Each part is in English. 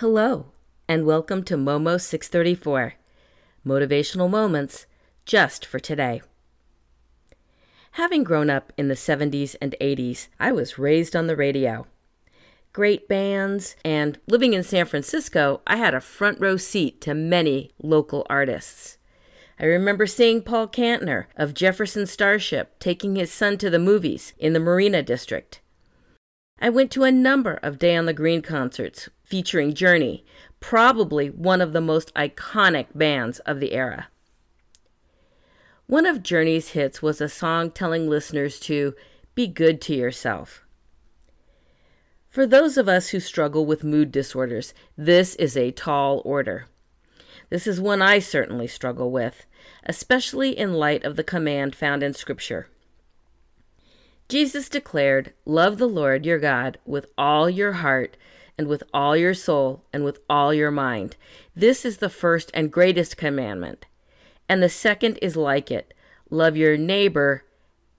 Hello, and welcome to Momo 634 Motivational Moments just for today. Having grown up in the 70s and 80s, I was raised on the radio. Great bands, and living in San Francisco, I had a front row seat to many local artists. I remember seeing Paul Kantner of Jefferson Starship taking his son to the movies in the Marina District. I went to a number of Day on the Green concerts featuring Journey, probably one of the most iconic bands of the era. One of Journey's hits was a song telling listeners to be good to yourself. For those of us who struggle with mood disorders, this is a tall order. This is one I certainly struggle with, especially in light of the command found in Scripture. Jesus declared, Love the Lord your God with all your heart, and with all your soul, and with all your mind. This is the first and greatest commandment. And the second is like it love your neighbor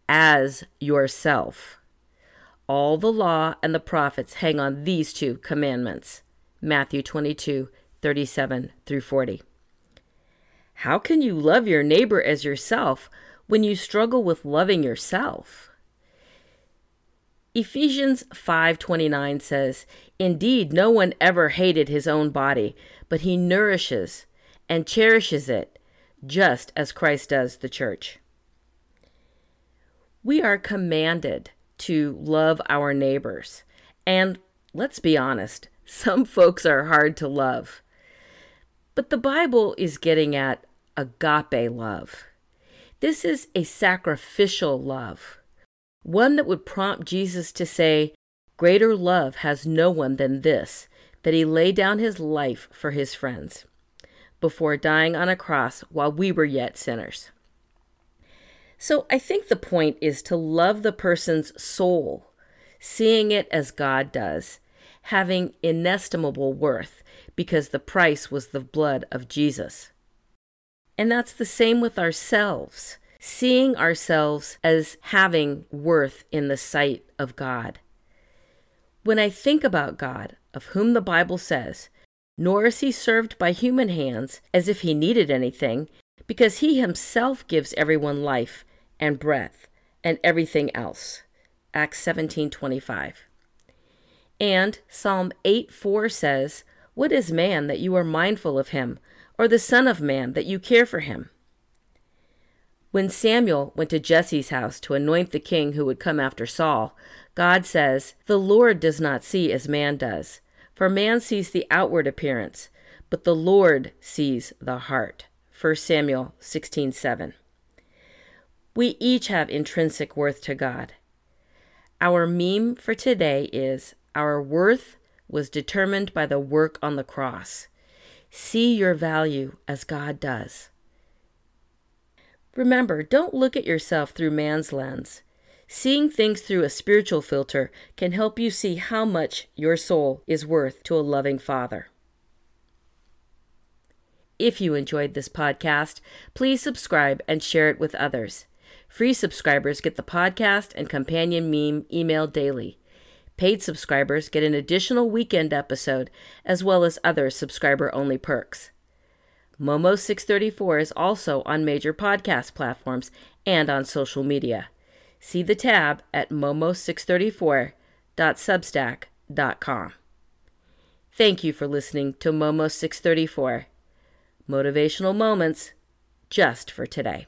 as yourself. All the law and the prophets hang on these two commandments. Matthew 22, 37 through 40. How can you love your neighbor as yourself when you struggle with loving yourself? Ephesians 5:29 says, "Indeed, no one ever hated his own body, but he nourishes and cherishes it, just as Christ does the church." We are commanded to love our neighbors. And let's be honest, some folks are hard to love. But the Bible is getting at agape love. This is a sacrificial love one that would prompt Jesus to say, Greater love has no one than this, that he lay down his life for his friends, before dying on a cross while we were yet sinners. So I think the point is to love the person's soul, seeing it as God does, having inestimable worth, because the price was the blood of Jesus. And that's the same with ourselves seeing ourselves as having worth in the sight of God. When I think about God, of whom the Bible says, nor is he served by human hands as if he needed anything, because he himself gives everyone life and breath and everything else. Acts 17:25. And Psalm 8:4 says, "What is man that you are mindful of him, or the son of man that you care for him?" When Samuel went to Jesse's house to anoint the king who would come after Saul, God says, The Lord does not see as man does, for man sees the outward appearance, but the Lord sees the heart. 1 Samuel 16:7. We each have intrinsic worth to God. Our meme for today is Our worth was determined by the work on the cross. See your value as God does. Remember, don't look at yourself through man's lens. Seeing things through a spiritual filter can help you see how much your soul is worth to a loving Father. If you enjoyed this podcast, please subscribe and share it with others. Free subscribers get the podcast and companion meme emailed daily. Paid subscribers get an additional weekend episode as well as other subscriber only perks. Momo 634 is also on major podcast platforms and on social media. See the tab at momo634.substack.com. Thank you for listening to Momo 634 Motivational Moments just for today.